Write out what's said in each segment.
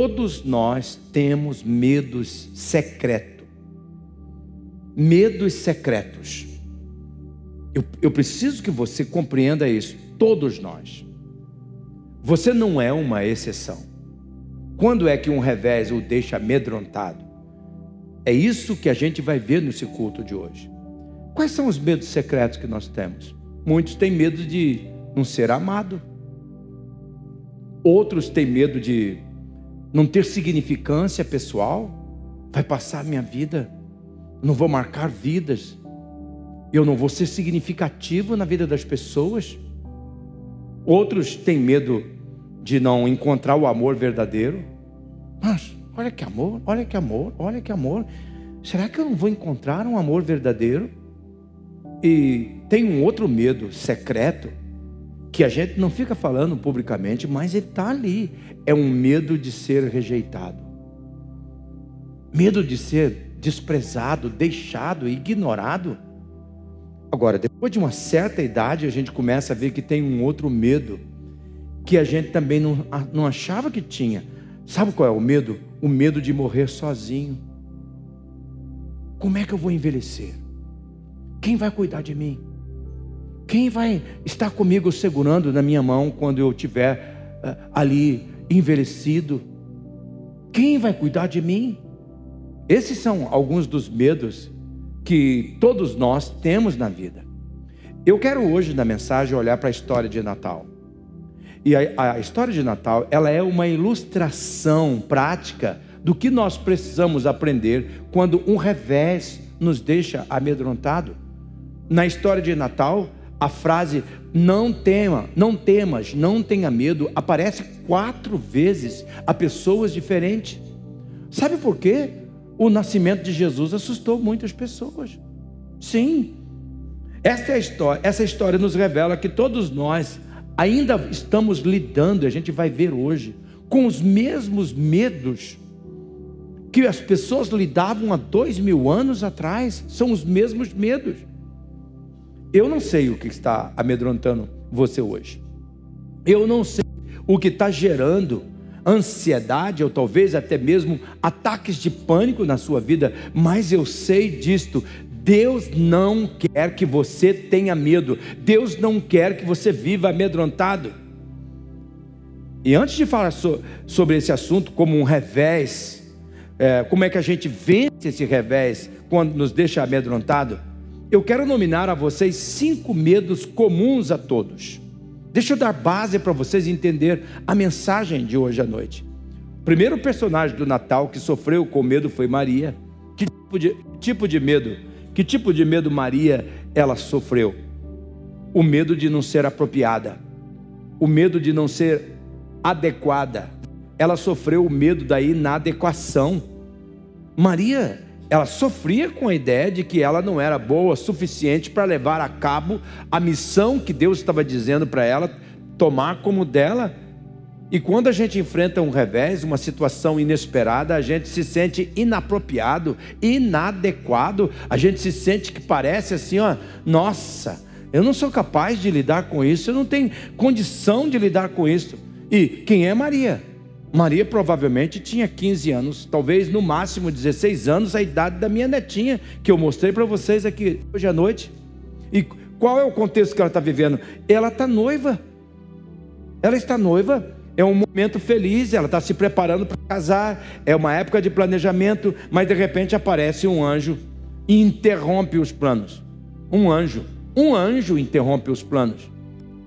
Todos nós temos medos secretos. Medos secretos. Eu, eu preciso que você compreenda isso. Todos nós. Você não é uma exceção. Quando é que um revés o deixa amedrontado? É isso que a gente vai ver nesse culto de hoje. Quais são os medos secretos que nós temos? Muitos têm medo de não ser amado. Outros têm medo de não ter significância pessoal. Vai passar a minha vida, não vou marcar vidas, eu não vou ser significativo na vida das pessoas. Outros têm medo de não encontrar o amor verdadeiro. Mas olha que amor, olha que amor, olha que amor. Será que eu não vou encontrar um amor verdadeiro? E tem um outro medo secreto que a gente não fica falando publicamente, mas ele está ali. É um medo de ser rejeitado, medo de ser desprezado, deixado, ignorado. Agora, depois de uma certa idade, a gente começa a ver que tem um outro medo que a gente também não, não achava que tinha. Sabe qual é o medo? O medo de morrer sozinho. Como é que eu vou envelhecer? Quem vai cuidar de mim? Quem vai estar comigo segurando na minha mão quando eu estiver uh, ali envelhecido? Quem vai cuidar de mim? Esses são alguns dos medos que todos nós temos na vida. Eu quero hoje na mensagem olhar para a história de Natal. E a, a história de Natal, ela é uma ilustração prática do que nós precisamos aprender quando um revés nos deixa amedrontado. Na história de Natal, a frase não tema, não temas, não tenha medo aparece quatro vezes a pessoas diferentes. Sabe por quê? O nascimento de Jesus assustou muitas pessoas. Sim. Essa é história, essa história nos revela que todos nós ainda estamos lidando, a gente vai ver hoje, com os mesmos medos que as pessoas lidavam há dois mil anos atrás, são os mesmos medos. Eu não sei o que está amedrontando você hoje, eu não sei o que está gerando ansiedade ou talvez até mesmo ataques de pânico na sua vida, mas eu sei disto. Deus não quer que você tenha medo, Deus não quer que você viva amedrontado. E antes de falar so, sobre esse assunto como um revés, é, como é que a gente vence esse revés quando nos deixa amedrontado, eu quero nominar a vocês cinco medos comuns a todos. Deixa eu dar base para vocês entender a mensagem de hoje à noite. O primeiro personagem do Natal que sofreu com medo foi Maria. Que tipo de, tipo de medo? Que tipo de medo Maria ela sofreu? O medo de não ser apropriada, o medo de não ser adequada. Ela sofreu o medo da inadequação. Maria, ela sofria com a ideia de que ela não era boa o suficiente para levar a cabo a missão que Deus estava dizendo para ela tomar como dela e quando a gente enfrenta um revés, uma situação inesperada, a gente se sente inapropriado, inadequado, a gente se sente que parece assim, ó, nossa, eu não sou capaz de lidar com isso, eu não tenho condição de lidar com isso. E quem é Maria? Maria provavelmente tinha 15 anos, talvez no máximo 16 anos, a idade da minha netinha, que eu mostrei para vocês aqui hoje à noite. E qual é o contexto que ela está vivendo? Ela está noiva. Ela está noiva é um momento feliz, ela está se preparando para casar, é uma época de planejamento, mas de repente aparece um anjo e interrompe os planos. Um anjo, um anjo interrompe os planos.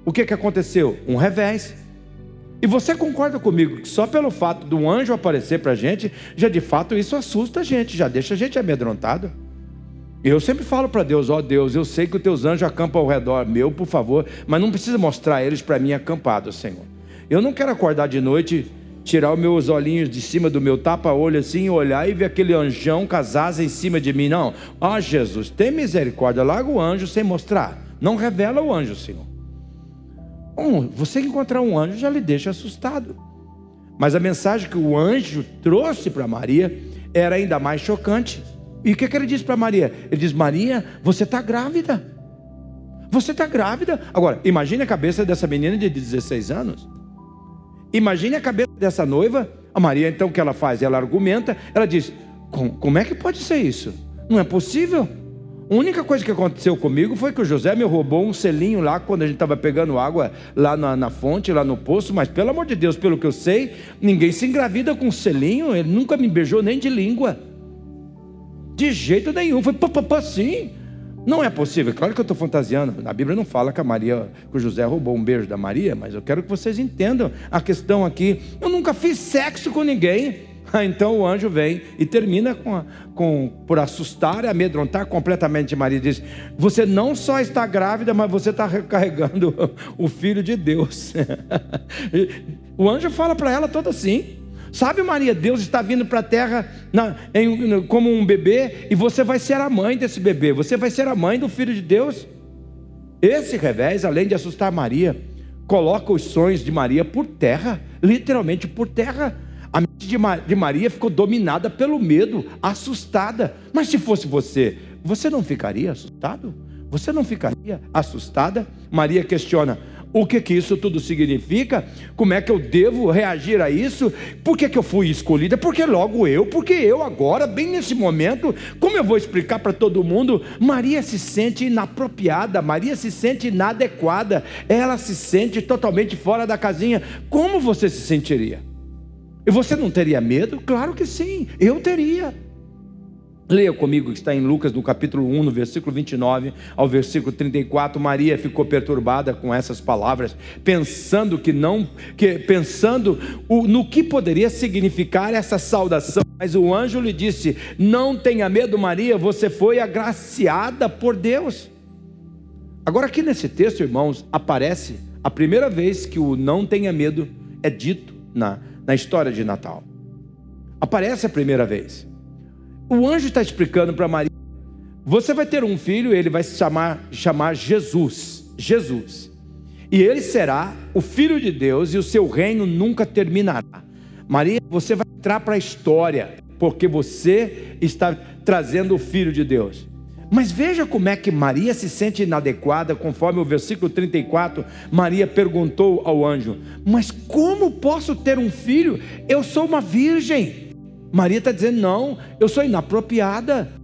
O que, que aconteceu? Um revés. E você concorda comigo que só pelo fato de um anjo aparecer para a gente, já de fato isso assusta a gente, já deixa a gente amedrontado? Eu sempre falo para Deus, ó oh, Deus, eu sei que os teus anjos acampam ao redor meu, por favor, mas não precisa mostrar eles para mim acampados, Senhor. Eu não quero acordar de noite, tirar os meus olhinhos de cima do meu tapa-olho assim, olhar e ver aquele anjão asas em cima de mim. Não. Ah, Jesus, tem misericórdia, larga o anjo sem mostrar. Não revela o anjo, Senhor. Você encontrar um anjo já lhe deixa assustado. Mas a mensagem que o anjo trouxe para Maria era ainda mais chocante. E o que, que ele disse para Maria? Ele diz: Maria, você está grávida. Você está grávida. Agora, imagine a cabeça dessa menina de 16 anos. Imagine a cabeça dessa noiva A Maria, então, o que ela faz? Ela argumenta, ela diz: como é que pode ser isso? Não é possível. A única coisa que aconteceu comigo foi que o José me roubou um selinho lá quando a gente estava pegando água lá na, na, fonte, lá no poço, mas pelo amor de Deus, pelo que eu sei, ninguém se engravida com um selinho, ele nunca me beijou nem de língua. De jeito nenhum. Foi papapá sim. Não é possível. Claro que eu estou fantasiando. A Bíblia não fala que a Maria, que o José roubou um beijo da Maria, mas eu quero que vocês entendam a questão aqui. Eu nunca fiz sexo com ninguém. Ah, então o anjo vem e termina com, com por assustar e amedrontar completamente Maria. Diz: Você não só está grávida, mas você está carregando o filho de Deus. o anjo fala para ela toda assim. Sabe, Maria, Deus está vindo para a terra na, em, como um bebê e você vai ser a mãe desse bebê, você vai ser a mãe do filho de Deus. Esse revés, além de assustar Maria, coloca os sonhos de Maria por terra, literalmente por terra. A mente de Maria ficou dominada pelo medo, assustada. Mas se fosse você, você não ficaria assustado? Você não ficaria assustada? Maria questiona: o que que isso tudo significa? Como é que eu devo reagir a isso? Por que, que eu fui escolhida? Porque logo eu, porque eu agora, bem nesse momento, como eu vou explicar para todo mundo? Maria se sente inapropriada, Maria se sente inadequada, ela se sente totalmente fora da casinha. Como você se sentiria? E você não teria medo? Claro que sim, eu teria. Leia comigo que está em Lucas, no capítulo 1, no versículo 29 ao versículo 34. Maria ficou perturbada com essas palavras, pensando que não, que pensando o, no que poderia significar essa saudação. Mas o anjo lhe disse: Não tenha medo, Maria, você foi agraciada por Deus. Agora, aqui nesse texto, irmãos, aparece a primeira vez que o não tenha medo é dito na, na história de Natal. Aparece a primeira vez. O anjo está explicando para Maria: você vai ter um filho, ele vai se chamar, chamar Jesus. Jesus. E ele será o filho de Deus e o seu reino nunca terminará. Maria, você vai entrar para a história, porque você está trazendo o filho de Deus. Mas veja como é que Maria se sente inadequada, conforme o versículo 34, Maria perguntou ao anjo: Mas como posso ter um filho? Eu sou uma virgem. Maria está dizendo: não, eu sou inapropriada.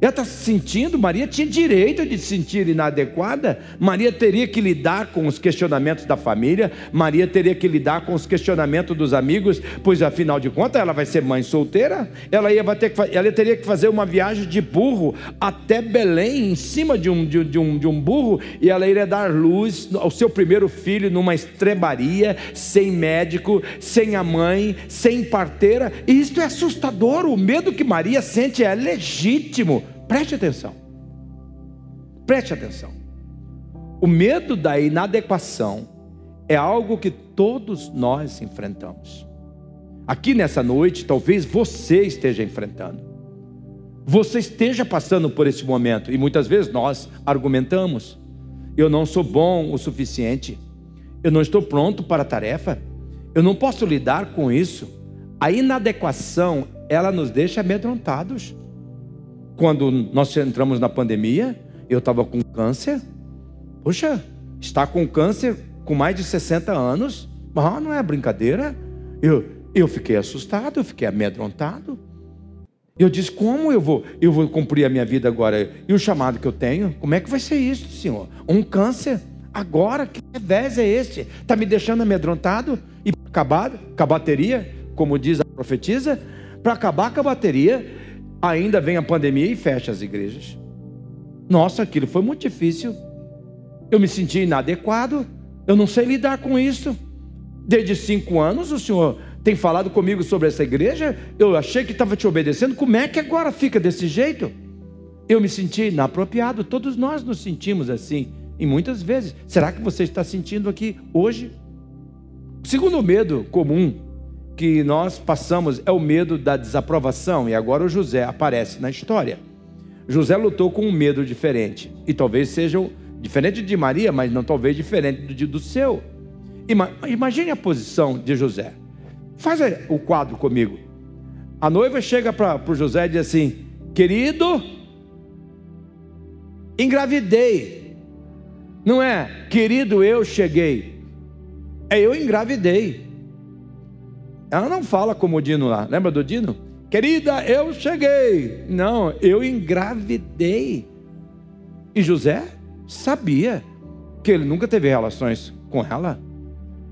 Ela está se sentindo, Maria tinha direito de se sentir inadequada. Maria teria que lidar com os questionamentos da família, Maria teria que lidar com os questionamentos dos amigos, pois afinal de contas ela vai ser mãe solteira. Ela, ia ter que, ela teria que fazer uma viagem de burro até Belém, em cima de um, de, de, um, de um burro, e ela iria dar luz ao seu primeiro filho numa estrebaria, sem médico, sem a mãe, sem parteira. E isto é assustador. O medo que Maria sente é legítimo. Preste atenção. Preste atenção. O medo da inadequação é algo que todos nós enfrentamos. Aqui nessa noite, talvez você esteja enfrentando. Você esteja passando por esse momento e muitas vezes nós argumentamos: eu não sou bom o suficiente, eu não estou pronto para a tarefa, eu não posso lidar com isso. A inadequação, ela nos deixa amedrontados quando nós entramos na pandemia, eu estava com câncer. Poxa, está com câncer com mais de 60 anos, ah, não é brincadeira. Eu, eu fiquei assustado, eu fiquei amedrontado. Eu disse: como eu vou, eu vou cumprir a minha vida agora? E o chamado que eu tenho? Como é que vai ser isso, Senhor? Um câncer? Agora? Que revés é este? Está me deixando amedrontado? E acabar com a bateria, como diz a profetisa, para acabar com a bateria, ainda vem a pandemia e fecha as igrejas. Nossa, aquilo foi muito difícil. Eu me senti inadequado. Eu não sei lidar com isso. Desde cinco anos o senhor tem falado comigo sobre essa igreja. Eu achei que estava te obedecendo. Como é que agora fica desse jeito? Eu me senti inapropriado. Todos nós nos sentimos assim. E muitas vezes. Será que você está sentindo aqui hoje? O segundo medo comum que nós passamos é o medo da desaprovação, e agora o José aparece na história. José lutou com um medo diferente, e talvez seja diferente de Maria, mas não talvez diferente do, do seu. Imagine a posição de José. Faz o quadro comigo. A noiva chega para o José e diz assim: Querido, engravidei. Não é, querido, eu cheguei. É eu engravidei. Ela não fala como o Dino lá. Lembra do Dino? Querida, eu cheguei. Não, eu engravidei. E José sabia que ele nunca teve relações com ela.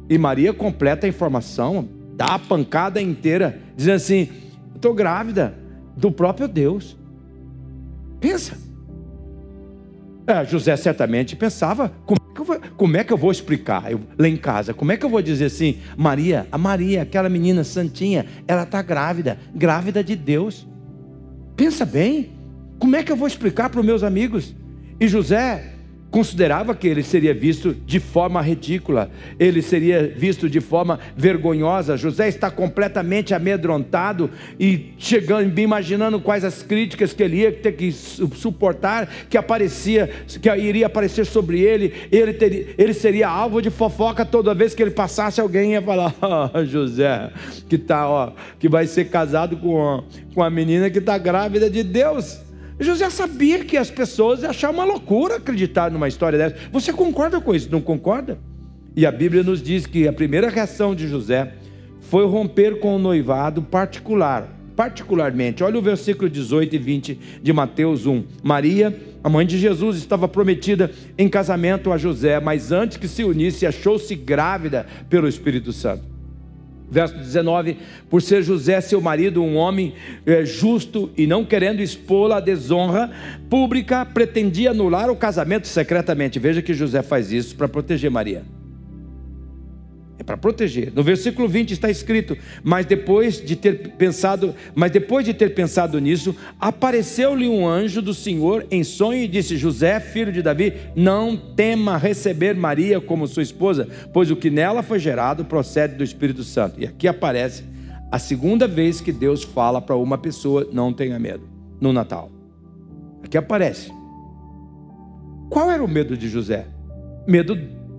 E Maria completa a informação, dá a pancada inteira, dizendo assim: estou grávida do próprio Deus. Pensa. É, José certamente pensava: como é, que eu vou, como é que eu vou explicar eu, lá em casa? Como é que eu vou dizer assim, Maria, a Maria, aquela menina santinha, ela está grávida, grávida de Deus. Pensa bem, como é que eu vou explicar para os meus amigos? E José considerava que ele seria visto de forma ridícula, ele seria visto de forma vergonhosa. José está completamente amedrontado e chegando, imaginando quais as críticas que ele ia ter que suportar, que aparecia, que iria aparecer sobre ele. Ele, teria, ele seria alvo de fofoca toda vez que ele passasse, alguém ia falar: oh, José, que tá, ó, que vai ser casado com com a menina que está grávida de Deus. José sabia que as pessoas achavam uma loucura acreditar numa história dessa. Você concorda com isso? Não concorda? E a Bíblia nos diz que a primeira reação de José foi romper com o noivado particular, particularmente. Olha o versículo 18 e 20 de Mateus 1. Maria, a mãe de Jesus, estava prometida em casamento a José, mas antes que se unisse, achou-se grávida pelo Espírito Santo. Verso 19: Por ser José, seu marido, um homem é, justo e não querendo expô-la à desonra pública, pretendia anular o casamento secretamente. Veja que José faz isso para proteger Maria para proteger. No versículo 20 está escrito: "Mas depois de ter pensado, mas depois de ter pensado nisso, apareceu-lhe um anjo do Senhor em sonho e disse: José, filho de Davi, não tema receber Maria como sua esposa, pois o que nela foi gerado procede do Espírito Santo." E aqui aparece a segunda vez que Deus fala para uma pessoa: "Não tenha medo." No Natal. Aqui aparece. Qual era o medo de José? Medo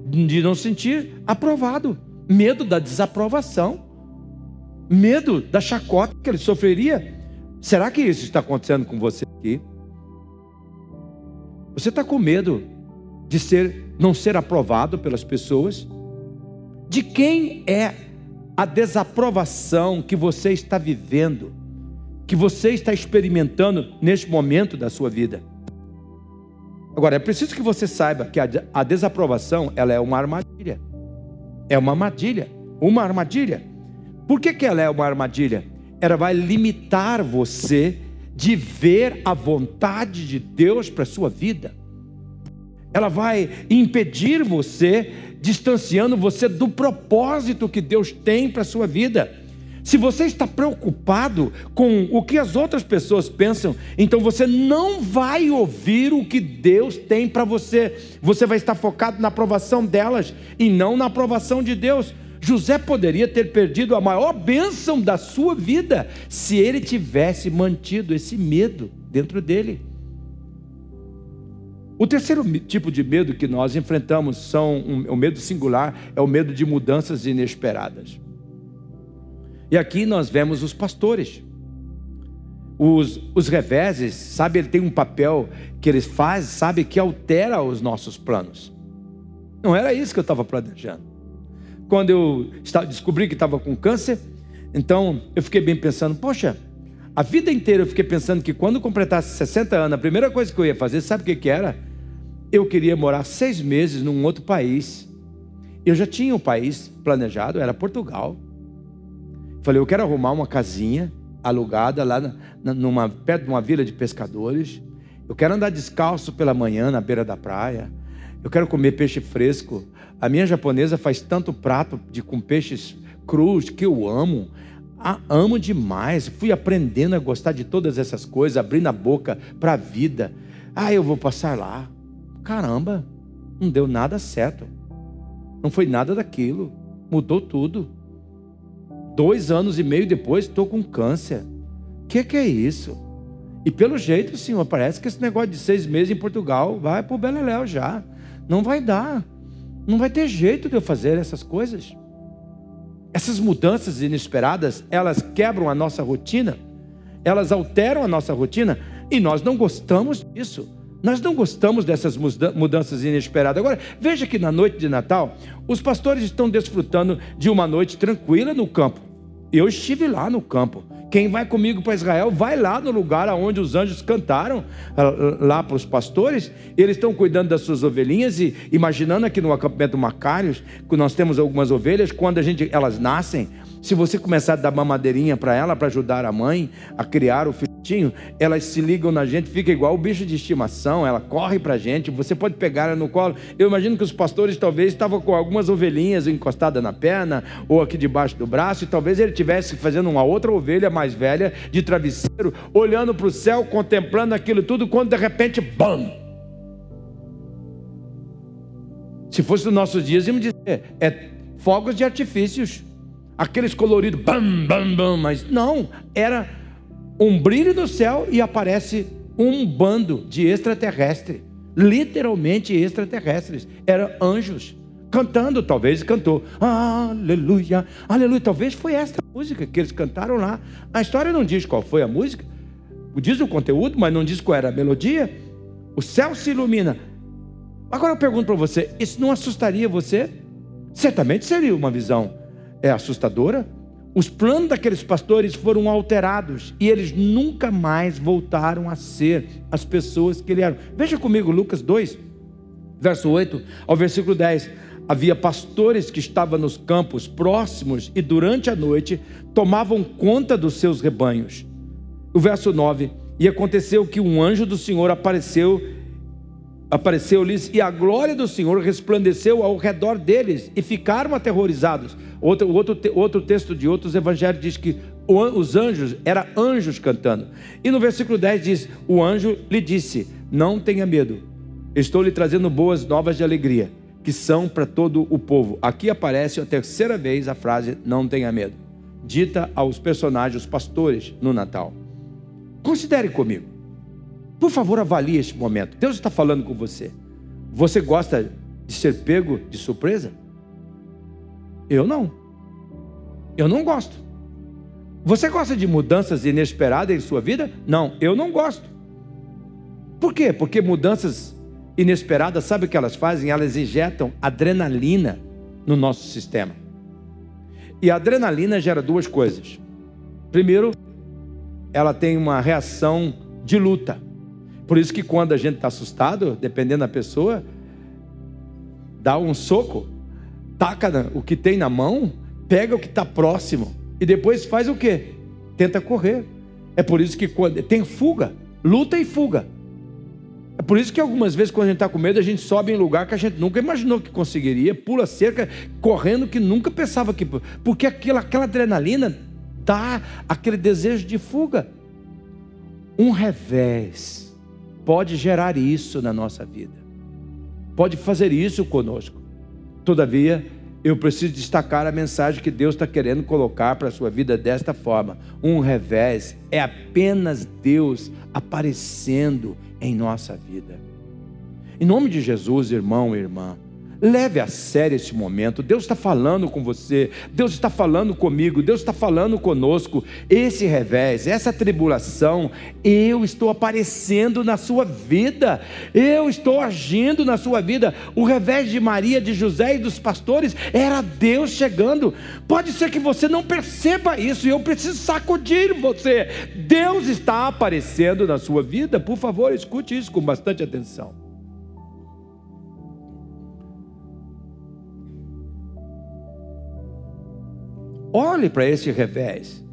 de não sentir aprovado medo da desaprovação, medo da chacota que ele sofreria. Será que isso está acontecendo com você aqui? Você está com medo de ser, não ser aprovado pelas pessoas? De quem é a desaprovação que você está vivendo, que você está experimentando neste momento da sua vida? Agora, é preciso que você saiba que a, desaprovação ela é uma armadilha. É uma armadilha. Uma armadilha. Por que, que ela é uma armadilha? Ela vai limitar você de ver a vontade de Deus para a sua vida. Ela vai impedir você, distanciando você do propósito que Deus tem para a sua vida. Se você está preocupado com o que as outras pessoas pensam, então você não vai ouvir o que Deus tem para você. Você vai estar focado na aprovação delas e não na aprovação de Deus. José poderia ter perdido a maior bênção da sua vida se ele tivesse mantido esse medo dentro dele. O terceiro tipo de medo que nós enfrentamos são um, o medo singular, é o medo de mudanças inesperadas. E aqui nós vemos os pastores. Os, os reveses, sabe, ele tem um papel que eles fazem, sabe, que altera os nossos planos. Não era isso que eu estava planejando. Quando eu descobri que estava com câncer, então eu fiquei bem pensando, poxa, a vida inteira eu fiquei pensando que quando completasse 60 anos, a primeira coisa que eu ia fazer, sabe o que, que era? Eu queria morar seis meses num outro país. Eu já tinha um país planejado, era Portugal. Falei, eu quero arrumar uma casinha alugada lá na, numa, perto de uma vila de pescadores. Eu quero andar descalço pela manhã na beira da praia. Eu quero comer peixe fresco. A minha japonesa faz tanto prato de com peixes crus que eu amo. Ah, amo demais. Fui aprendendo a gostar de todas essas coisas, abrindo a boca para a vida. Ah, eu vou passar lá. Caramba, não deu nada certo. Não foi nada daquilo. Mudou tudo. Dois anos e meio depois, estou com câncer. O que, que é isso? E pelo jeito, senhor, parece que esse negócio de seis meses em Portugal vai para o Beleléu já. Não vai dar. Não vai ter jeito de eu fazer essas coisas. Essas mudanças inesperadas, elas quebram a nossa rotina, elas alteram a nossa rotina e nós não gostamos disso. Nós não gostamos dessas mudanças inesperadas. Agora, veja que na noite de Natal, os pastores estão desfrutando de uma noite tranquila no campo. Eu estive lá no campo. Quem vai comigo para Israel, vai lá no lugar onde os anjos cantaram, ah, lá para os pastores. Eles estão cuidando das suas ovelhinhas e imaginando aqui no acampamento Macários, que nós temos algumas ovelhas, quando a gente, elas nascem, se você começar a dar mamadeirinha para ela, para ajudar a mãe a criar o filhotinho, elas se ligam na gente, fica igual o bicho de estimação, ela corre para a gente, você pode pegar ela no colo. Eu imagino que os pastores talvez estavam com algumas ovelhinhas encostadas na perna, ou aqui debaixo do braço, e talvez ele estivesse fazendo uma outra ovelha mais velha, de travesseiro, olhando para o céu, contemplando aquilo tudo, quando de repente, BAM! Se fosse nos nossos dias, íamos dizer, é fogos de artifícios aqueles coloridos, bam, bam, bam, mas não, era um brilho do céu e aparece um bando de extraterrestres, literalmente extraterrestres, eram anjos cantando, talvez cantou, aleluia, aleluia, talvez foi esta música que eles cantaram lá. A história não diz qual foi a música, diz o conteúdo, mas não diz qual era a melodia. O céu se ilumina. Agora eu pergunto para você, isso não assustaria você? Certamente seria uma visão é assustadora. Os planos daqueles pastores foram alterados e eles nunca mais voltaram a ser as pessoas que ele eram. Veja comigo Lucas 2, verso 8 ao versículo 10. Havia pastores que estavam nos campos próximos e durante a noite tomavam conta dos seus rebanhos. O verso 9: E aconteceu que um anjo do Senhor apareceu apareceu-lhes e a glória do Senhor resplandeceu ao redor deles e ficaram aterrorizados. Outro, outro, outro texto de outros evangelhos diz que os anjos, eram anjos cantando. E no versículo 10 diz: O anjo lhe disse: Não tenha medo, estou lhe trazendo boas novas de alegria, que são para todo o povo. Aqui aparece a terceira vez a frase: Não tenha medo, dita aos personagens, os pastores, no Natal. Considere comigo. Por favor, avalie este momento. Deus está falando com você. Você gosta de ser pego de surpresa? Eu não. Eu não gosto. Você gosta de mudanças inesperadas em sua vida? Não, eu não gosto. Por quê? Porque mudanças inesperadas, sabe o que elas fazem? Elas injetam adrenalina no nosso sistema. E a adrenalina gera duas coisas. Primeiro, ela tem uma reação de luta. Por isso que quando a gente está assustado, dependendo da pessoa, dá um soco, taca o que tem na mão, pega o que está próximo e depois faz o quê? Tenta correr. É por isso que quando tem fuga, luta e fuga. É por isso que algumas vezes, quando a gente está com medo, a gente sobe em lugar que a gente nunca imaginou que conseguiria, pula cerca, correndo que nunca pensava que. Porque aquela, aquela adrenalina dá aquele desejo de fuga. Um revés pode gerar isso na nossa vida, pode fazer isso conosco. Todavia, eu preciso destacar a mensagem que Deus está querendo colocar para a sua vida desta forma: um revés é apenas Deus aparecendo em nossa vida. Em nome de Jesus, irmão e irmã, Leve a sério esse momento. Deus está falando com você, Deus está falando comigo, Deus está falando conosco. Esse revés, essa tribulação, eu estou aparecendo na sua vida, eu estou agindo na sua vida. O revés de Maria, de José e dos pastores era Deus chegando. Pode ser que você não perceba isso e eu preciso sacudir você. Deus está aparecendo na sua vida. Por favor, escute isso com bastante atenção. Olhe para esse revés.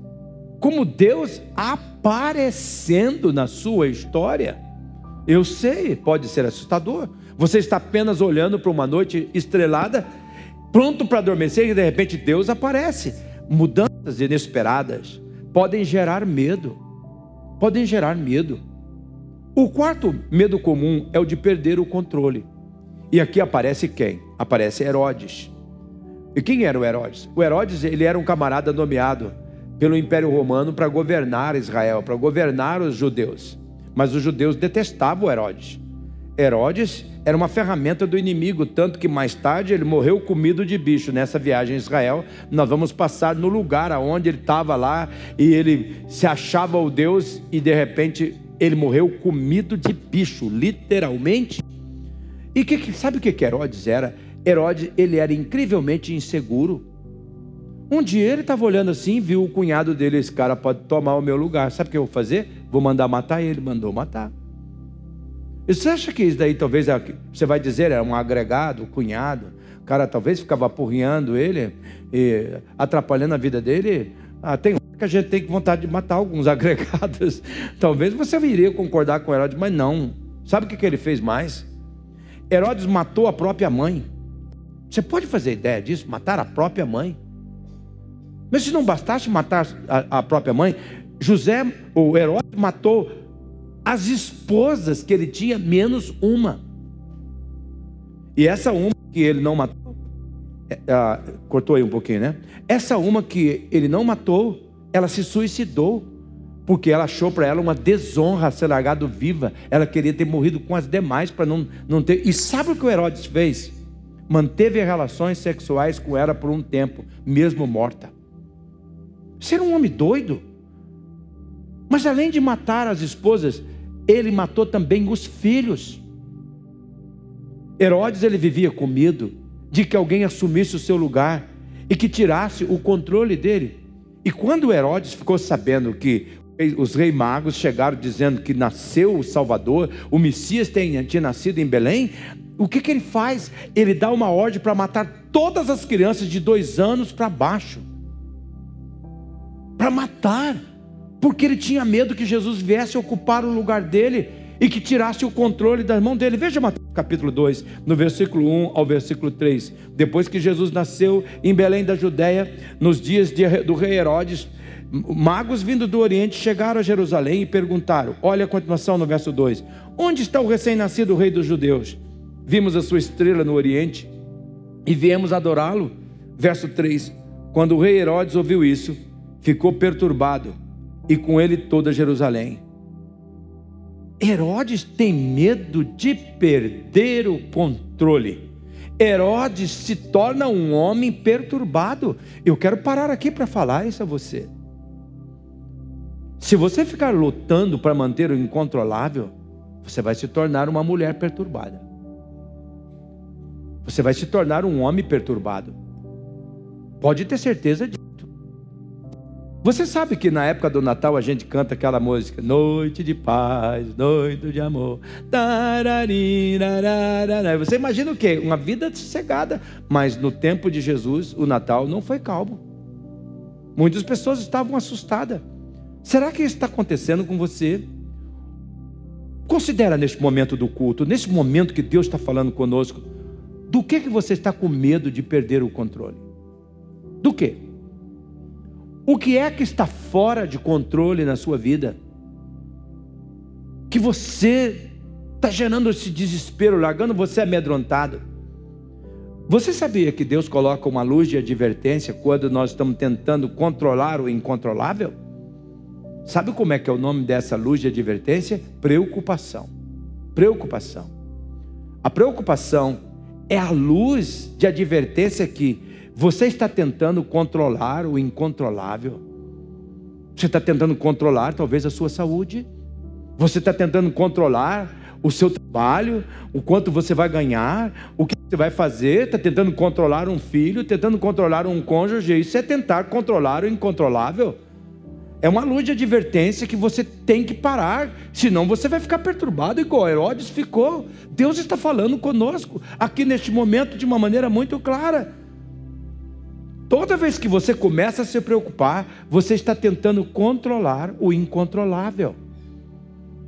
Como Deus aparecendo na sua história. Eu sei, pode ser assustador. Você está apenas olhando para uma noite estrelada, pronto para adormecer, e de repente Deus aparece. Mudanças inesperadas podem gerar medo. Podem gerar medo. O quarto medo comum é o de perder o controle. E aqui aparece quem? Aparece Herodes. E quem era o Herodes? O Herodes ele era um camarada nomeado pelo Império Romano para governar Israel, para governar os judeus. Mas os judeus detestavam Herodes. Herodes era uma ferramenta do inimigo, tanto que mais tarde ele morreu comido de bicho. Nessa viagem a Israel, nós vamos passar no lugar aonde ele estava lá e ele se achava o Deus e de repente ele morreu comido de bicho, literalmente. E que, sabe o que Herodes era? Herodes, ele era incrivelmente inseguro. Um dia ele estava olhando assim, viu o cunhado dele, esse cara pode tomar o meu lugar. Sabe o que eu vou fazer? Vou mandar matar ele. Mandou matar. E você acha que isso daí talvez é, você vai dizer é um agregado, cunhado? O cara talvez ficava apurriando ele e atrapalhando a vida dele. Ah, tem que a gente tem vontade de matar alguns agregados. Talvez você iria concordar com Herodes, mas não. Sabe o que ele fez mais? Herodes matou a própria mãe. Você pode fazer ideia disso? Matar a própria mãe. Mas se não bastasse matar a, a própria mãe, José, o Herodes, matou as esposas que ele tinha, menos uma. E essa uma que ele não matou, é, ah, cortou aí um pouquinho, né? Essa uma que ele não matou, ela se suicidou, porque ela achou para ela uma desonra ser largado viva. Ela queria ter morrido com as demais para não, não ter. E sabe o que o Herodes fez? Manteve relações sexuais com ela por um tempo, mesmo morta. Ser um homem doido. Mas além de matar as esposas, ele matou também os filhos. Herodes ele vivia com medo de que alguém assumisse o seu lugar e que tirasse o controle dele. E quando Herodes ficou sabendo que os reis magos chegaram dizendo que nasceu o Salvador, o Messias tinha, nascido em Belém, o que, que ele faz? Ele dá uma ordem para matar todas as crianças de dois anos para baixo para matar, porque ele tinha medo que Jesus viesse ocupar o lugar dele e que tirasse o controle da mão dele. Veja Mateus capítulo 2, no versículo 1 ao versículo 3. Depois que Jesus nasceu em Belém da Judéia, nos dias de, do rei Herodes, magos vindo do Oriente chegaram a Jerusalém e perguntaram: Olha a continuação no verso 2: Onde está o recém-nascido rei dos judeus? Vimos a sua estrela no Oriente e viemos adorá-lo. Verso 3: Quando o rei Herodes ouviu isso, ficou perturbado e com ele toda Jerusalém. Herodes tem medo de perder o controle. Herodes se torna um homem perturbado. Eu quero parar aqui para falar isso a você. Se você ficar lutando para manter o incontrolável, você vai se tornar uma mulher perturbada. Você vai se tornar um homem perturbado. Pode ter certeza disso. Você sabe que na época do Natal a gente canta aquela música Noite de paz, noite de amor. Você imagina o quê? Uma vida sossegada. Mas no tempo de Jesus, o Natal não foi calmo. Muitas pessoas estavam assustadas. Será que isso está acontecendo com você? Considera neste momento do culto, nesse momento que Deus está falando conosco, do que, que você está com medo de perder o controle? Do que? O que é que está fora de controle na sua vida? Que você está gerando esse desespero, largando você amedrontado. Você sabia que Deus coloca uma luz de advertência quando nós estamos tentando controlar o incontrolável? Sabe como é que é o nome dessa luz de advertência? Preocupação. Preocupação. A preocupação é a luz de advertência que você está tentando controlar o incontrolável. Você está tentando controlar talvez a sua saúde. Você está tentando controlar o seu trabalho, o quanto você vai ganhar, o que você vai fazer. Está tentando controlar um filho, tentando controlar um cônjuge. Isso é tentar controlar o incontrolável. É uma luz de advertência que você tem que parar, senão você vai ficar perturbado igual Herodes ficou. Deus está falando conosco aqui neste momento de uma maneira muito clara. Toda vez que você começa a se preocupar, você está tentando controlar o incontrolável.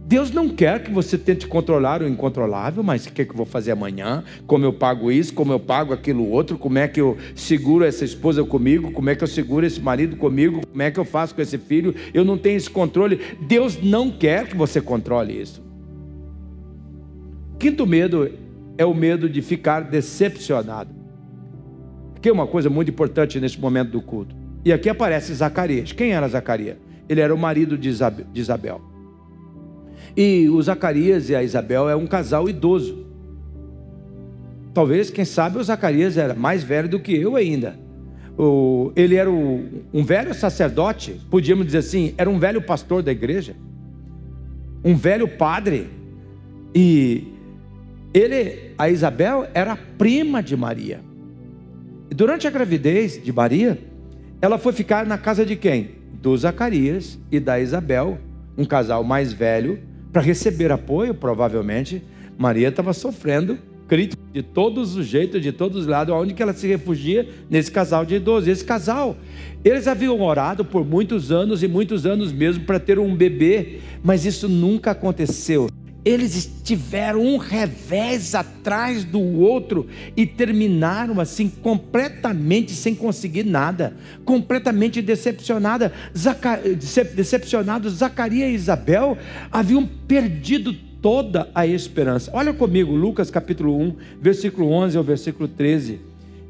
Deus não quer que você tente controlar o incontrolável, mas o que, é que eu vou fazer amanhã? Como eu pago isso, como eu pago aquilo outro, como é que eu seguro essa esposa comigo, como é que eu seguro esse marido comigo, como é que eu faço com esse filho? Eu não tenho esse controle. Deus não quer que você controle isso. Quinto medo é o medo de ficar decepcionado. Aqui é uma coisa muito importante nesse momento do culto. E aqui aparece Zacarias. Quem era Zacarias? Ele era o marido de Isabel. E o Zacarias e a Isabel é um casal idoso. Talvez, quem sabe, o Zacarias era mais velho do que eu ainda. O, ele era o, um velho sacerdote, podíamos dizer assim, era um velho pastor da igreja, um velho padre. E ele, a Isabel, era prima de Maria. E durante a gravidez de Maria, ela foi ficar na casa de quem? Do Zacarias e da Isabel, um casal mais velho, para receber apoio, provavelmente. Maria estava sofrendo crítica de todos os jeitos, de todos os lados, onde que ela se refugia nesse casal de idosos. Esse casal, eles haviam orado por muitos anos e muitos anos mesmo para ter um bebê, mas isso nunca aconteceu. Eles tiveram um revés atrás do outro e terminaram assim completamente sem conseguir nada, completamente decepcionada, Zaca... decepcionados. Zacarias e Isabel haviam perdido toda a esperança. Olha comigo, Lucas capítulo 1, versículo 11 ao versículo 13.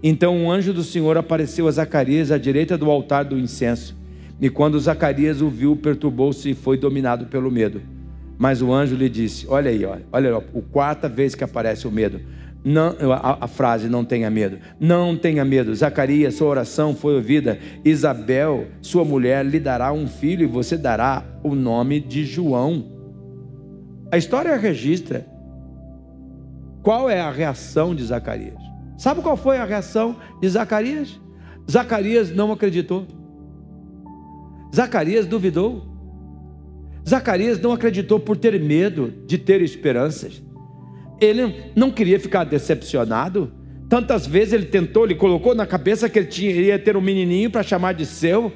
Então um anjo do Senhor apareceu a Zacarias à direita do altar do incenso. E quando Zacarias o viu, perturbou-se e foi dominado pelo medo. Mas o anjo lhe disse: Olha aí, olha, olha a quarta vez que aparece o medo. Não, a, a, frase não tenha medo. Não tenha medo. Zacarias, sua oração foi ouvida. Isabel, sua mulher, lhe dará um filho e você dará o nome de João. A história registra qual é a reação de Zacarias. Sabe qual foi a reação de Zacarias? Zacarias não acreditou. Zacarias duvidou. Zacarias não acreditou por ter medo de ter esperanças. Ele não queria ficar decepcionado. Tantas vezes ele tentou, ele colocou na cabeça que ele tinha, ia ter um menininho para chamar de seu.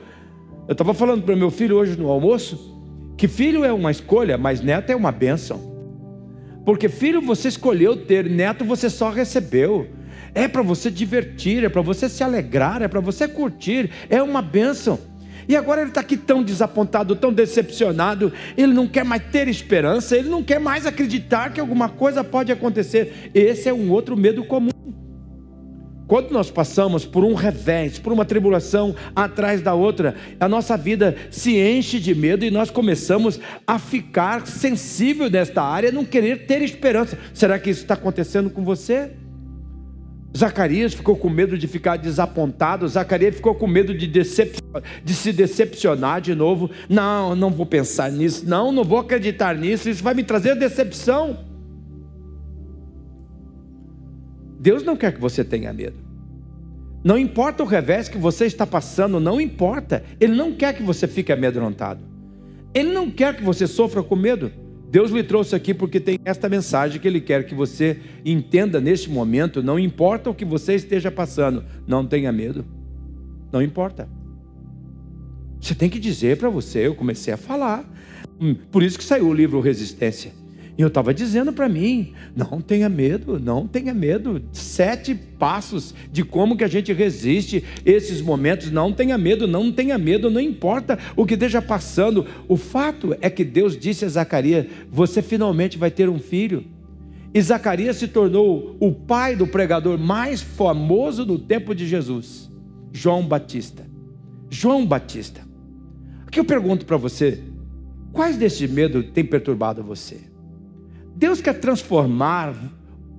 Eu estava falando para meu filho hoje no almoço que filho é uma escolha, mas neto é uma bênção. Porque filho você escolheu ter, neto você só recebeu. É para você divertir, é para você se alegrar, é para você curtir, é uma bênção. E agora ele está aqui tão desapontado, tão decepcionado, ele não quer mais ter esperança, ele não quer mais acreditar que alguma coisa pode acontecer. Esse é um outro medo comum. Quando nós passamos por um revés, por uma tribulação atrás da outra, a nossa vida se enche de medo e nós começamos a ficar sensível nesta área, não querer ter esperança. Será que isso está acontecendo com você? Zacarias ficou com medo de ficar desapontado, Zacarias ficou com medo de, decep... de se decepcionar de novo. Não, não vou pensar nisso, não, não vou acreditar nisso, isso vai me trazer decepção. Deus não quer que você tenha medo. Não importa o revés que você está passando, não importa. Ele não quer que você fique amedrontado. Ele não quer que você sofra com medo. Deus lhe trouxe aqui porque tem esta mensagem que Ele quer que você entenda neste momento. Não importa o que você esteja passando, não tenha medo. Não importa. Você tem que dizer para você. Eu comecei a falar. Por isso que saiu o livro Resistência. E eu estava dizendo para mim: não tenha medo, não tenha medo. Sete passos de como que a gente resiste esses momentos. Não tenha medo, não tenha medo, não importa o que esteja passando. O fato é que Deus disse a Zacarias: você finalmente vai ter um filho. E Zacarias se tornou o pai do pregador mais famoso no tempo de Jesus, João Batista. João Batista. O que eu pergunto para você? Quais desse medo tem perturbado você? Deus quer transformar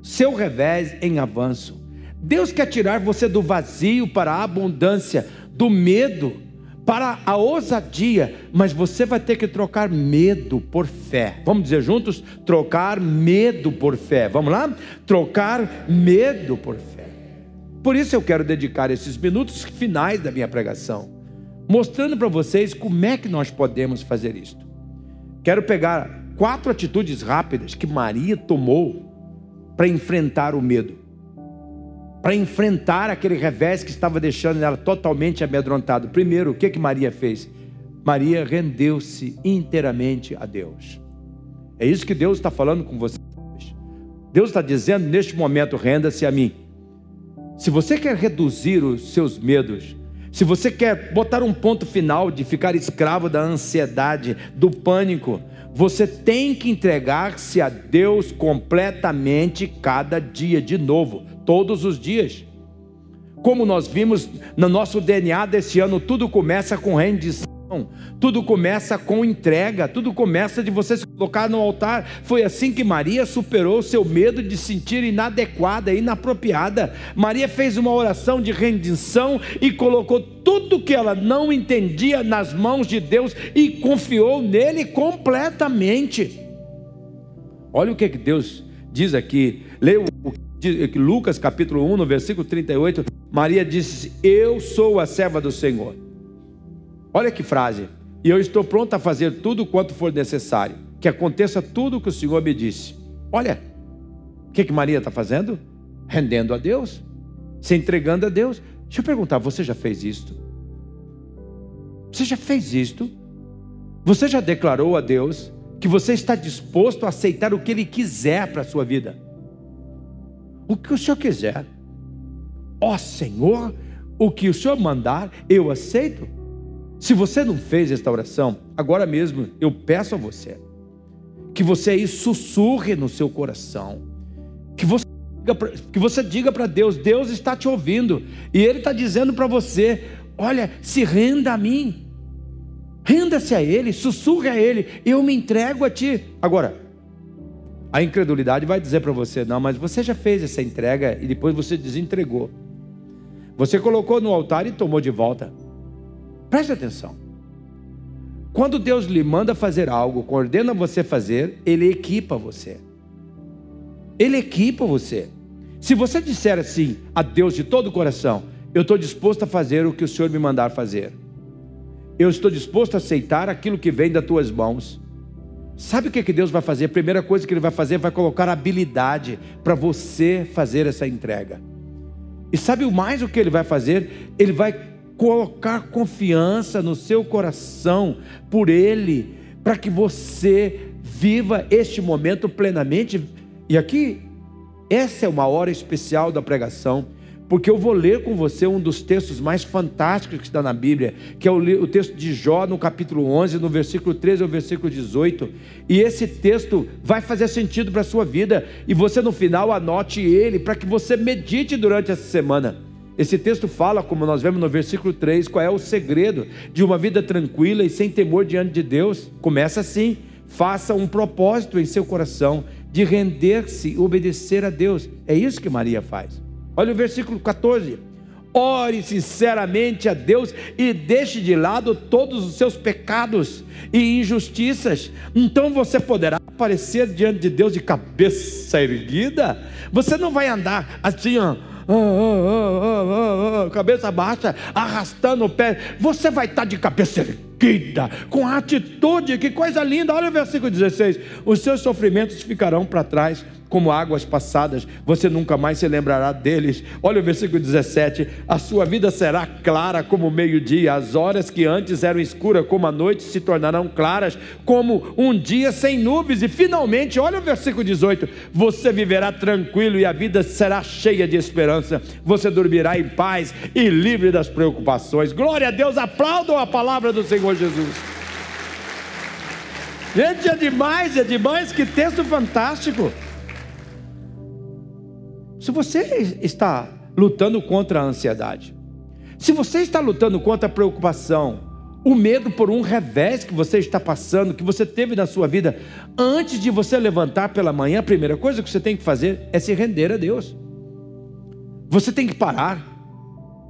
seu revés em avanço. Deus quer tirar você do vazio para a abundância, do medo para a ousadia, mas você vai ter que trocar medo por fé. Vamos dizer juntos? Trocar medo por fé. Vamos lá? Trocar medo por fé. Por isso eu quero dedicar esses minutos finais da minha pregação, mostrando para vocês como é que nós podemos fazer isto. Quero pegar quatro atitudes rápidas que Maria tomou para enfrentar o medo, para enfrentar aquele revés que estava deixando ela totalmente amedrontada. Primeiro, o que, que Maria fez? Maria rendeu-se inteiramente a Deus. É isso que Deus está falando com você. Deus está dizendo neste momento: renda-se a mim. Se você quer reduzir os seus medos, se você quer botar um ponto final de ficar escravo da ansiedade, do pânico, você tem que entregar-se a Deus completamente cada dia, de novo, todos os dias. Como nós vimos no nosso DNA desse ano, tudo começa com rendição. Tudo começa com entrega, tudo começa de você se colocar no altar. Foi assim que Maria superou o seu medo de se sentir inadequada, inapropriada. Maria fez uma oração de rendição e colocou tudo que ela não entendia nas mãos de Deus e confiou nele completamente. Olha o que Deus diz aqui. Leia Lucas capítulo 1, no versículo 38. Maria disse: Eu sou a serva do Senhor Olha que frase. E eu estou pronto a fazer tudo quanto for necessário. Que aconteça tudo o que o Senhor me disse. Olha, o que, que Maria está fazendo? Rendendo a Deus, se entregando a Deus. Deixa eu perguntar, você já fez isto? Você já fez isto? Você já declarou a Deus que você está disposto a aceitar o que Ele quiser para a sua vida? O que o Senhor quiser. Ó oh, Senhor, o que o Senhor mandar, eu aceito. Se você não fez esta oração, agora mesmo eu peço a você que você aí sussurre no seu coração, que você que você diga para Deus: Deus está te ouvindo, e Ele está dizendo para você: olha, se renda a mim, renda-se a Ele, sussurre a Ele, eu me entrego a Ti. Agora, a incredulidade vai dizer para você: não, mas você já fez essa entrega e depois você desentregou. Você colocou no altar e tomou de volta. Preste atenção. Quando Deus lhe manda fazer algo, coordena você fazer, Ele equipa você. Ele equipa você. Se você disser assim a Deus de todo o coração, eu estou disposto a fazer o que o Senhor me mandar fazer. Eu estou disposto a aceitar aquilo que vem das tuas mãos. Sabe o que, que Deus vai fazer? A primeira coisa que Ele vai fazer vai colocar habilidade para você fazer essa entrega. E sabe mais o que Ele vai fazer? Ele vai colocar confiança no seu coração por Ele, para que você viva este momento plenamente e aqui, essa é uma hora especial da pregação, porque eu vou ler com você um dos textos mais fantásticos que está na Bíblia, que é o, texto de Jó, no capítulo 11, no versículo 13 ao versículo 18. E esse texto vai fazer sentido para a sua vida, e você no final anote ele, para que você medite durante essa semana. Esse texto fala, como nós vemos no versículo 3, qual é o segredo de uma vida tranquila e sem temor diante de Deus. Começa assim: faça um propósito em seu coração de render-se e obedecer a Deus. É isso que Maria faz. Olha o versículo 14. Ore sinceramente a Deus e deixe de lado todos os seus pecados e injustiças. Então você poderá aparecer diante de Deus de cabeça erguida. Você não vai andar assim, ó, cabeça baixa, arrastando o pé. Você vai estar de cabeça erguida, com atitude, que coisa linda. Olha o versículo 16: os seus sofrimentos ficarão para trás como águas passadas, você nunca mais se lembrará deles. Olha o versículo 17: a sua vida será clara como o meio-dia, as horas que antes eram escuras como a noite se tornarão claras como um dia sem nuvens. E finalmente, olha o versículo 18: você viverá tranquilo e a vida será cheia de esperança. Você dormirá em paz e livre das preocupações. Glória a Deus, aplaudam a palavra do Senhor Jesus. Gente, é demais, é demais, que texto fantástico. Se você está lutando contra a ansiedade, se você está lutando contra a preocupação, o medo por um revés que você está passando, que você teve na sua vida, antes de você levantar pela manhã, a primeira coisa que você tem que fazer é se render a Deus. Você tem que parar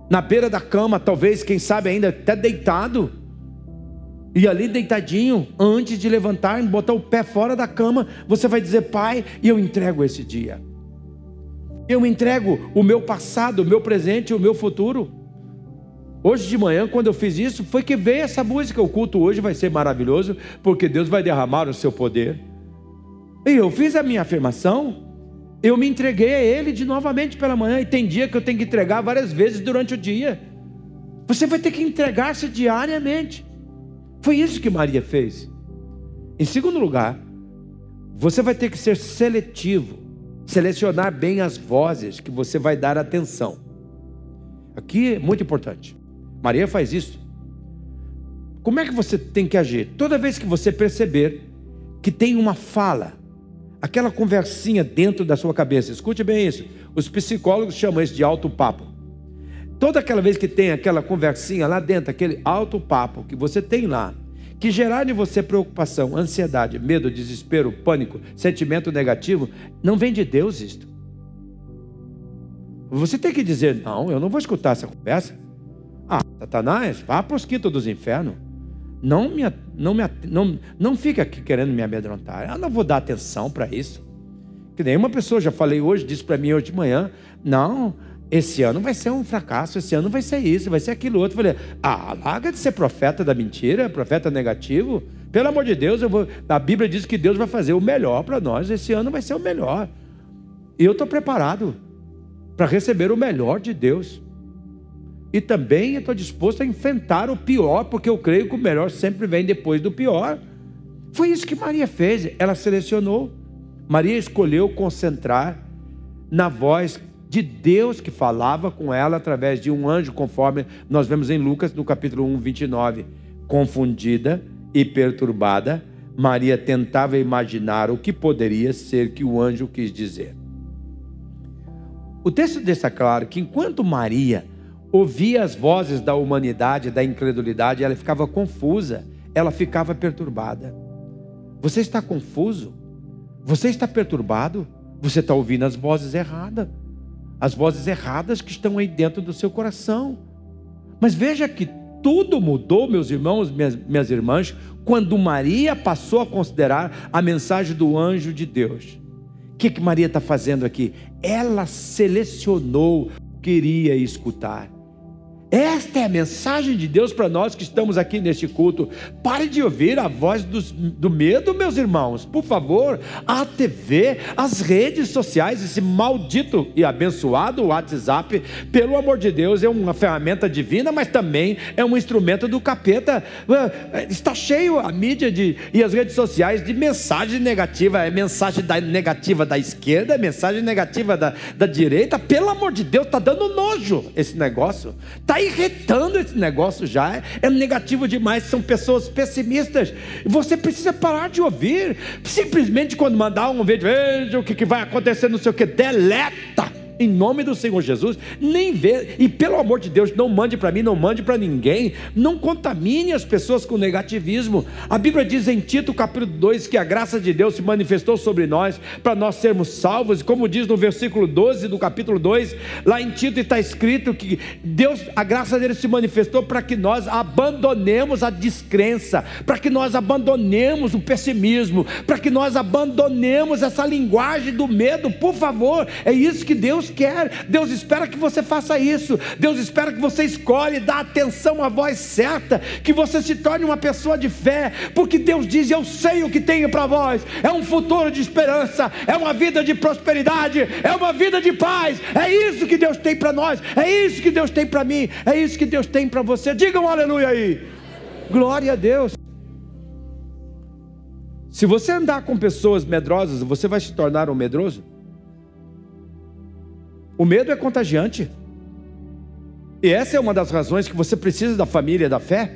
na beira da cama, talvez, quem sabe ainda até deitado, e ali deitadinho, antes de levantar, botar o pé fora da cama, você vai dizer: Pai, e eu entrego esse dia. Eu entrego o meu passado, o meu presente e o meu futuro. Hoje de manhã, quando eu fiz isso, foi que veio essa música. O culto hoje vai ser maravilhoso, porque Deus vai derramar o seu poder. E eu fiz a minha afirmação, eu me entreguei a Ele de novamente pela manhã. E tem dia que eu tenho que entregar várias vezes durante o dia. Você vai ter que entregar-se diariamente. Foi isso que Maria fez. Em segundo lugar, você vai ter que ser seletivo selecionar bem as vozes que você vai dar atenção. Aqui é muito importante. Maria faz isso. Como é que você tem que agir? Toda vez que você perceber que tem uma fala, aquela conversinha dentro da sua cabeça, escute bem isso. Os psicólogos chamam isso de alto papo. Toda aquela vez que tem aquela conversinha lá dentro, aquele alto papo que você tem lá, que gerar em você preocupação, ansiedade, medo, desespero, pânico, sentimento negativo, não vem de Deus isto. Você tem que dizer: não, eu não vou escutar essa conversa. Ah, Satanás, vá para os quintos dos infernos. Não, me, não, me, não, não fica aqui querendo me amedrontar. Eu não vou dar atenção para isso. Que nenhuma pessoa, já falei hoje, disse para mim hoje de manhã: não, esse ano vai ser um fracasso, esse ano vai ser isso, vai ser aquilo outro. Eu falei, ah, larga de ser profeta da mentira, profeta negativo. Pelo amor de Deus, eu vou. A Bíblia diz que Deus vai fazer o melhor para nós. Esse ano vai ser o melhor. E eu estou preparado para receber o melhor de Deus. E também estou disposto a enfrentar o pior, porque eu creio que o melhor sempre vem depois do pior. Foi isso que Maria fez. Ela selecionou. Maria escolheu concentrar na voz de Deus que falava com ela através de um anjo, conforme nós vemos em Lucas no capítulo 1, 29. Confundida e perturbada, Maria tentava imaginar o que poderia ser que o anjo quis dizer. O texto deixa claro que enquanto Maria ouvia as vozes da humanidade, da incredulidade, ela ficava confusa, ela ficava perturbada. Você está confuso? Você está perturbado? Você está ouvindo as vozes erradas as vozes erradas que estão aí dentro do seu coração. Mas veja que tudo mudou, meus irmãos, minhas, minhas irmãs, quando Maria passou a considerar a mensagem do anjo de Deus. O que, que Maria está fazendo aqui? Ela selecionou o que iria escutar. Esta é a mensagem de Deus para nós que estamos aqui neste culto. Pare de ouvir a voz do, do medo, meus irmãos. Por favor, a TV, as redes sociais, esse maldito e abençoado WhatsApp, pelo amor de Deus, é uma ferramenta divina, mas também é um instrumento do capeta. Está cheio a mídia de, e as redes sociais de mensagem negativa. É mensagem da, negativa da esquerda, é mensagem negativa da, da direita. Pelo amor de Deus, está dando nojo esse negócio. Está irritando esse negócio já, é negativo demais, são pessoas pessimistas. Você precisa parar de ouvir. Simplesmente quando mandar um vídeo, veja o que vai acontecer, não sei o que, deleta em nome do Senhor Jesus, nem vê, e pelo amor de Deus, não mande para mim, não mande para ninguém, não contamine as pessoas com negativismo. A Bíblia diz em Tito, capítulo 2, que a graça de Deus se manifestou sobre nós para nós sermos salvos, como diz no versículo 12 do capítulo 2, lá em Tito está escrito que Deus, a graça dele se manifestou para que nós abandonemos a descrença, para que nós abandonemos o pessimismo, para que nós abandonemos essa linguagem do medo, por favor, é isso que Deus quer. Deus espera que você faça isso. Deus espera que você escolhe, dá atenção à voz certa, que você se torne uma pessoa de fé, porque Deus diz: Eu sei o que tenho para vós. É um futuro de esperança, é uma vida de prosperidade, é uma vida de paz. É isso que Deus tem para nós, é isso que Deus tem para mim, é isso que Deus tem para você. Digam um aleluia aí. Glória a Deus. Se você andar com pessoas medrosas, você vai se tornar um medroso? O medo é contagiante. E essa é uma das razões que você precisa da família, da fé,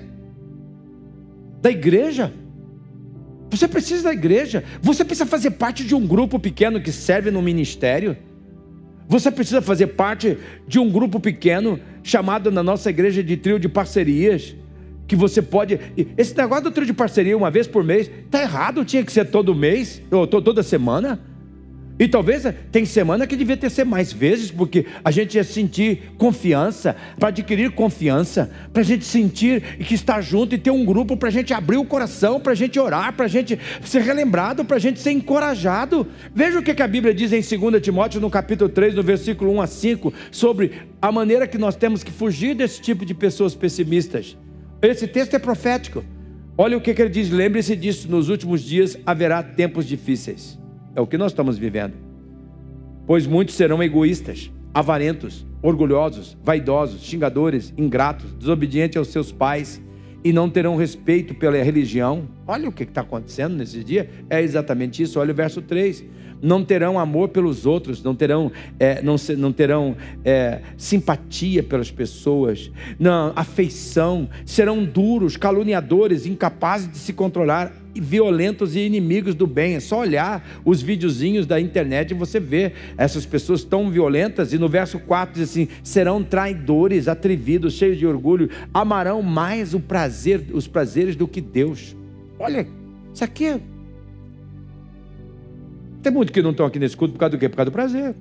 da igreja. Você precisa da igreja. Você precisa fazer parte de um grupo pequeno que serve no ministério. Você precisa fazer parte de um grupo pequeno chamado na nossa igreja de trio de parcerias. Que você pode. Esse negócio do trio de parceria uma vez por mês está errado, tinha que ser todo mês, ou toda semana. E talvez eh, tem semana que devia ter ser mais vezes, porque a gente ia sentir confiança, para adquirir confiança, para a gente sentir que está junto e ter um grupo para a gente abrir o coração, para a gente orar, para a gente ser relembrado, para a gente ser encorajado. Veja o que a Bíblia diz em 2 Timóteo, no capítulo 3, no versículo 1 a 5, sobre a maneira que nós temos que fugir desse tipo de pessoas pessimistas. Esse texto é profético. Olha o que ele diz, lembre-se disso: nos últimos dias haverá tempos difíceis. É o que nós estamos vivendo. Pois muitos serão egoístas, avarentos, orgulhosos, vaidosos, xingadores, ingratos, desobedientes aos seus pais e não terão respeito pela religião. Olha o que está acontecendo nesse dia. É exatamente isso. Olha o verso 3 não terão amor pelos outros, não terão, é, não, não terão é, simpatia pelas pessoas, não, afeição, serão duros, caluniadores, incapazes de se controlar, violentos e inimigos do bem. É só olhar os videozinhos da internet e você vê essas pessoas tão violentas. E no verso 4 diz assim: serão traidores, atrevidos, cheios de orgulho, amarão mais prazer, os prazeres do que Deus. Olha, isso aqui é tem muitos que não estão aqui nesse culto por causa do quê? Por causa do prazer.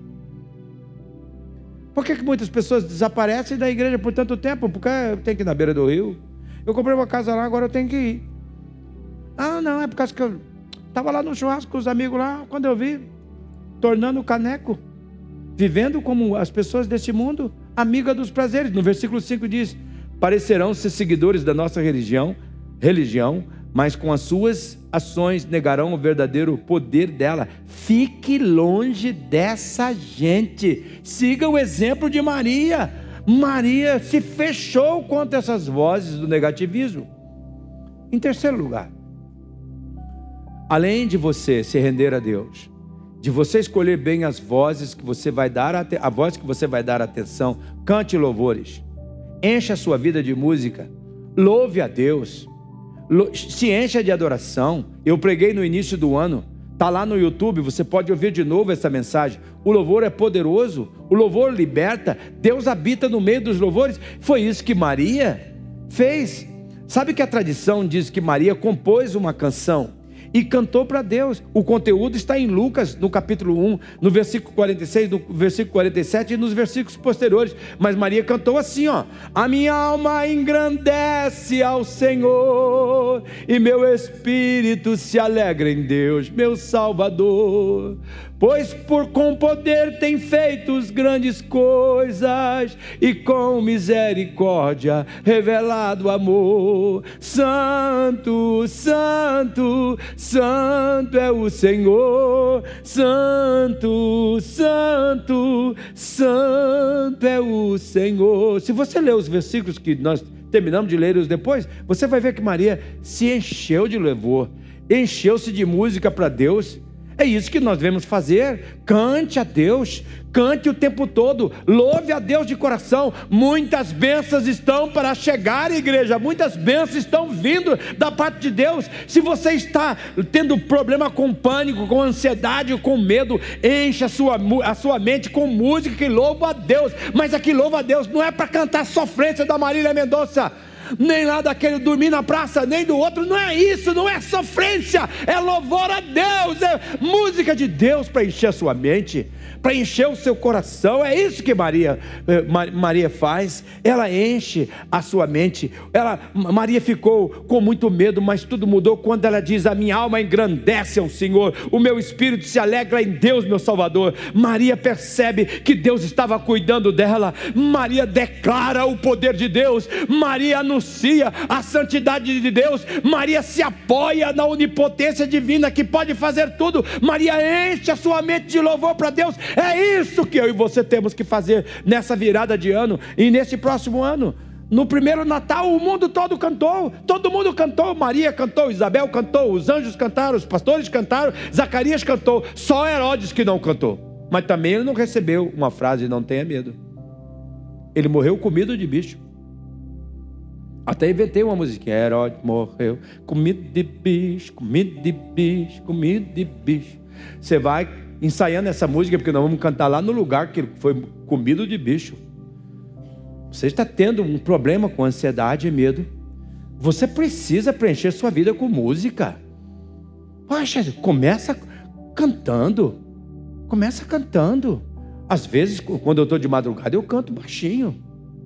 Por que, que muitas pessoas desaparecem da igreja por tanto tempo? Porque eu tenho que ir na beira do rio. Eu comprei uma casa lá, agora eu tenho que ir. Ah, não, é por causa que eu estava lá no churrasco com os amigos lá, quando eu vi, tornando o caneco. vivendo como as pessoas deste mundo, amiga dos prazeres. No versículo 5 diz: parecerão ser seguidores da nossa religião, religião, mas com as suas ações negarão o verdadeiro poder dela. Fique longe dessa gente. Siga o exemplo de Maria. Maria se fechou contra essas vozes do negativismo. Em terceiro lugar, além de você se render a Deus, de você escolher bem as vozes que você vai dar a voz que você vai dar atenção, cante louvores. Encha a sua vida de música. Louve a Deus se encha de adoração. Eu preguei no início do ano, está lá no YouTube, você pode ouvir de novo essa mensagem. O louvor é poderoso, o louvor liberta, Deus habita no meio dos louvores. Foi isso que Maria fez. Sabe que a tradição diz que Maria compôs uma canção e cantou para Deus. O conteúdo está em Lucas, no capítulo 1, no versículo 46, no versículo 47 e nos versículos posteriores. Mas Maria cantou assim, ó: A minha alma engrandece ao Senhor, e meu espírito se alegra em Deus, meu Salvador pois por com poder tem feito grandes coisas e com misericórdia revelado amor. Santo, santo, santo é o Senhor. Santo, santo, santo é o Senhor. Se você ler os versículos que nós terminamos de ler depois, você vai ver que Maria se encheu de louvor, encheu-se de música para Deus é isso que nós devemos fazer. Cante a Deus, cante o tempo todo, louve a Deus de coração. Muitas bênçãos estão para chegar, igreja, muitas bênçãos estão vindo da parte de Deus. Se você está tendo problema com pânico, com ansiedade, com medo, encha a sua, a sua mente com música que louva a Deus. Mas aqui louva a Deus não é para cantar sofrência da Marília Mendonça nem lá daquele dormir na praça, nem do outro. Não é isso, não é sofrência, é louvor a Deus, é música de Deus para encher a sua mente para encher o seu coração. É isso que Maria, eh, Maria faz. Ela enche a sua mente. Ela, Maria ficou com muito medo, mas tudo mudou quando ela diz: A minha alma engrandece ao Senhor, o meu espírito se alegra em Deus, meu Salvador. Maria percebe que Deus estava cuidando dela. Maria declara o poder de Deus. Maria anuncia a santidade de Deus. Maria se apoia na onipotência divina que pode fazer tudo. Maria enche a sua mente de louvor para Deus. É isso que eu e você temos que fazer nessa virada de ano e nesse próximo ano. No primeiro Natal, o mundo todo cantou, todo mundo cantou. Maria cantou, Isabel cantou, os anjos cantaram, os pastores cantaram, Zacarias cantou. Só Herodes que não cantou. Mas também ele não recebeu uma frase: não tenha medo. Ele morreu comido de bicho. Até inventei uma musiquinha. Herodes morreu comido de bicho, comido de bicho, comido de bicho. Você vai ensaiando essa música, porque nós vamos cantar lá no lugar que foi comido de bicho. Você está tendo um problema com ansiedade e medo. Você precisa preencher sua vida com música. Poxa, começa cantando. Começa cantando. Às vezes, quando eu estou de madrugada, eu canto baixinho.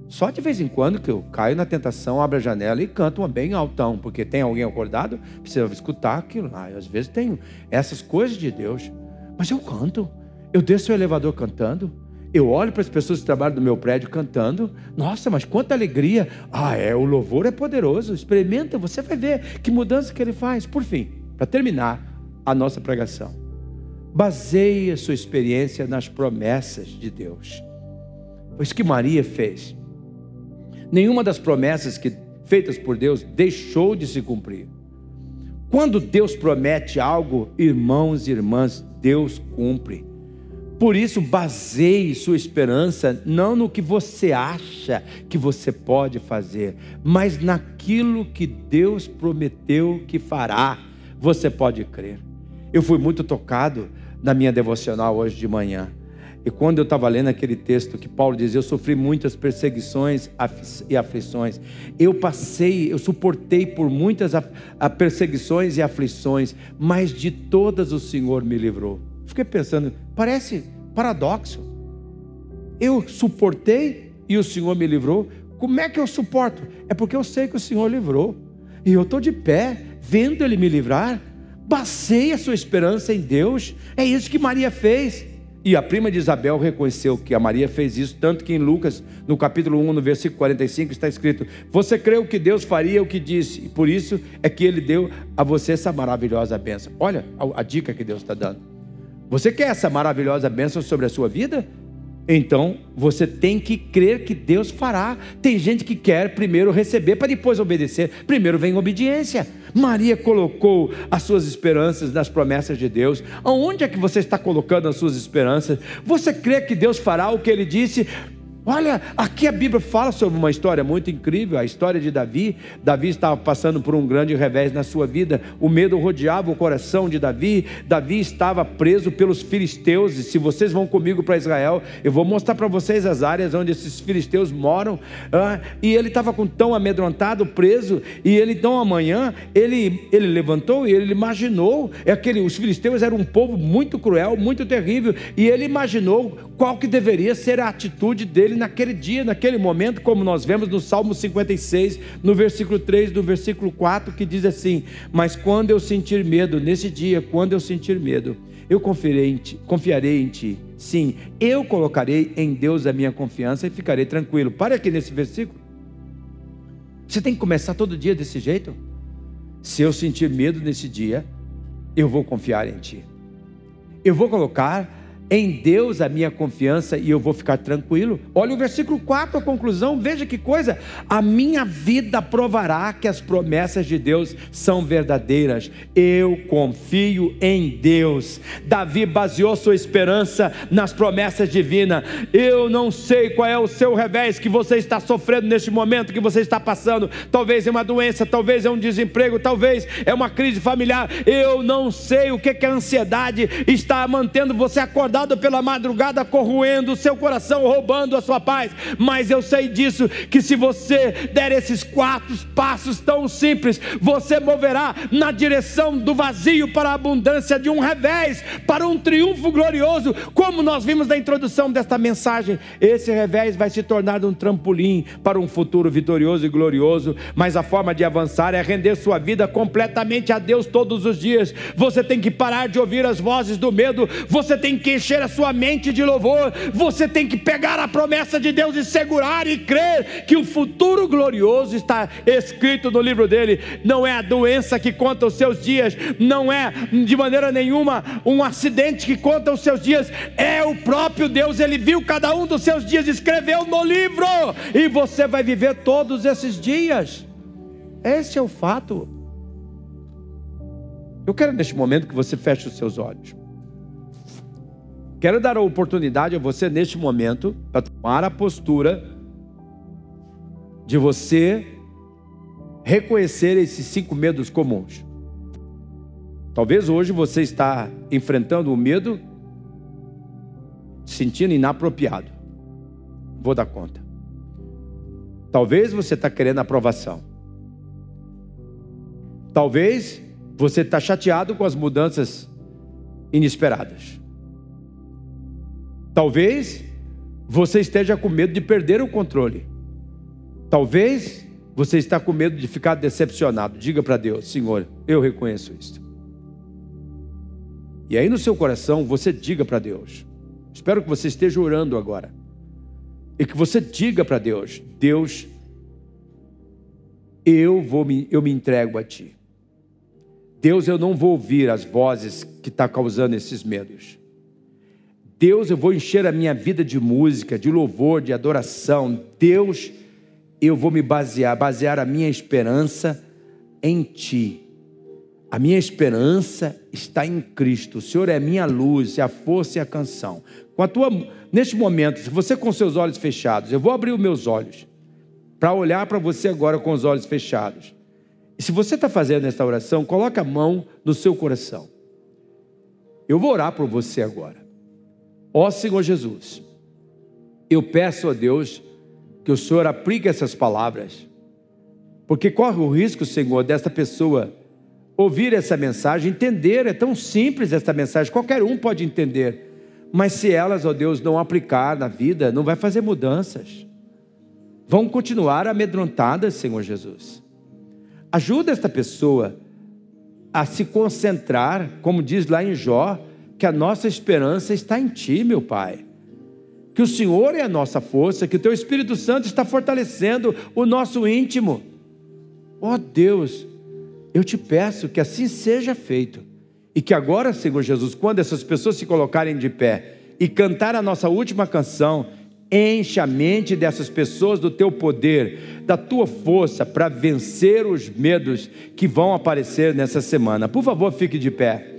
Só de vez em quando que eu caio na tentação, abro a janela e canto uma bem altão, porque tem alguém acordado, precisa escutar aquilo lá. Às vezes tenho essas coisas de Deus. Mas eu canto. Eu desço o elevador cantando. Eu olho para as pessoas que trabalham no meu prédio cantando. Nossa, mas quanta alegria! Ah, é, o louvor é poderoso. Experimenta, você vai ver que mudança que ele faz. Por fim, para terminar a nossa pregação, baseie a sua experiência nas promessas de Deus. Foi isso que Maria fez. Nenhuma das promessas que feitas por Deus deixou de se cumprir. Quando Deus promete algo, irmãos e irmãs, Deus cumpre. Por isso, baseie sua esperança não no que você acha que você pode fazer, mas naquilo que Deus prometeu que fará. Você pode crer. Eu fui muito tocado na minha devocional hoje de manhã. E quando eu estava lendo aquele texto que Paulo diz, eu sofri muitas perseguições e aflições. Eu passei, eu suportei por muitas perseguições e aflições, mas de todas o Senhor me livrou. Fiquei pensando, parece paradoxo. Eu suportei e o Senhor me livrou. Como é que eu suporto? É porque eu sei que o Senhor livrou. E eu estou de pé, vendo Ele me livrar. Basei a sua esperança em Deus. É isso que Maria fez. E a prima de Isabel reconheceu que a Maria fez isso, tanto que em Lucas, no capítulo 1, no versículo 45, está escrito: Você creu que Deus faria o que disse, e por isso é que ele deu a você essa maravilhosa bênção. Olha a, a dica que Deus está dando. Você quer essa maravilhosa bênção sobre a sua vida? Então você tem que crer que Deus fará. Tem gente que quer primeiro receber para depois obedecer. Primeiro vem obediência. Maria colocou as suas esperanças nas promessas de Deus. Aonde é que você está colocando as suas esperanças? Você crê que Deus fará o que ele disse? Olha, aqui a Bíblia fala sobre uma história muito incrível, a história de Davi. Davi estava passando por um grande revés na sua vida, o medo rodeava o coração de Davi. Davi estava preso pelos filisteus, e se vocês vão comigo para Israel, eu vou mostrar para vocês as áreas onde esses filisteus moram. E ele estava com tão amedrontado, preso, e ele então amanhã ele, ele levantou e ele imaginou, é aquele, os filisteus eram um povo muito cruel, muito terrível, e ele imaginou qual que deveria ser a atitude dele naquele dia, naquele momento, como nós vemos no Salmo 56, no versículo 3 do versículo 4, que diz assim: Mas quando eu sentir medo, nesse dia, quando eu sentir medo, eu confiarei em ti, confiarei em ti. Sim, eu colocarei em Deus a minha confiança e ficarei tranquilo. Para aqui nesse versículo. Você tem que começar todo dia desse jeito. Se eu sentir medo nesse dia, eu vou confiar em ti. Eu vou colocar em Deus a minha confiança e eu vou ficar tranquilo. Olha o versículo 4, a conclusão, veja que coisa. A minha vida provará que as promessas de Deus são verdadeiras. Eu confio em Deus. Davi baseou sua esperança nas promessas divinas. Eu não sei qual é o seu revés que você está sofrendo neste momento que você está passando. Talvez é uma doença, talvez é um desemprego, talvez é uma crise familiar. Eu não sei o que, que a ansiedade está mantendo você acordado acordado pela madrugada, corroendo o seu coração, roubando a sua paz. Mas eu sei disso, que se você der esses quatro passos tão simples, você moverá na direção do vazio para a abundância de um revés, para um triunfo glorioso, como nós vimos na introdução desta mensagem. Esse revés vai se tornar um trampolim para um futuro vitorioso e glorioso, mas a forma de avançar é render sua vida completamente a Deus todos os dias. Você tem que parar de ouvir as vozes do medo, você tem que encher a sua mente de louvor. Você tem que pegar a promessa de Deus e segurar e crer que o futuro glorioso está escrito no livro dele. Não é a doença que conta os seus dias, não é de maneira nenhuma um acidente que conta os seus dias, é o próprio Deus. Ele viu cada um dos seus dias, escreveu no livro, e você vai viver todos esses dias. Esse é o fato. Eu quero neste momento que você feche os seus olhos. Quero dar a oportunidade a você neste momento para tomar a postura de você reconhecer esses cinco medos comuns. Talvez hoje você está enfrentando o medo, sentindo inapropriado. Vou dar conta. Talvez você está querendo aprovação. Talvez você está chateado com as mudanças inesperadas. Talvez você esteja com medo de perder o controle. Talvez você está com medo de ficar decepcionado. Diga para Deus, Senhor, eu reconheço isso. E aí no seu coração você diga para Deus. Espero que você esteja orando agora. E que você diga para Deus, Deus, eu vou me, eu me entrego a ti. Deus, eu não vou ouvir as vozes que estão tá causando esses medos. Deus, eu vou encher a minha vida de música, de louvor, de adoração. Deus, eu vou me basear, basear a minha esperança em Ti. A minha esperança está em Cristo. O Senhor é a minha luz, é a força e a canção. Com a tua, neste momento, se você com seus olhos fechados, eu vou abrir os meus olhos para olhar para você agora com os olhos fechados. E se você está fazendo essa oração, coloque a mão no seu coração. Eu vou orar por você agora. Ó Senhor Jesus, eu peço a Deus que o Senhor aplique essas palavras, porque corre o risco, Senhor, dessa pessoa ouvir essa mensagem, entender, é tão simples essa mensagem, qualquer um pode entender, mas se elas, ó Deus, não aplicar na vida, não vai fazer mudanças, vão continuar amedrontadas, Senhor Jesus. Ajuda esta pessoa a se concentrar, como diz lá em Jó, que a nossa esperança está em Ti, meu Pai. Que o Senhor é a nossa força, que o Teu Espírito Santo está fortalecendo o nosso íntimo. Ó oh Deus, eu te peço que assim seja feito. E que agora, Senhor Jesus, quando essas pessoas se colocarem de pé e cantar a nossa última canção, enche a mente dessas pessoas do teu poder, da tua força para vencer os medos que vão aparecer nessa semana. Por favor, fique de pé.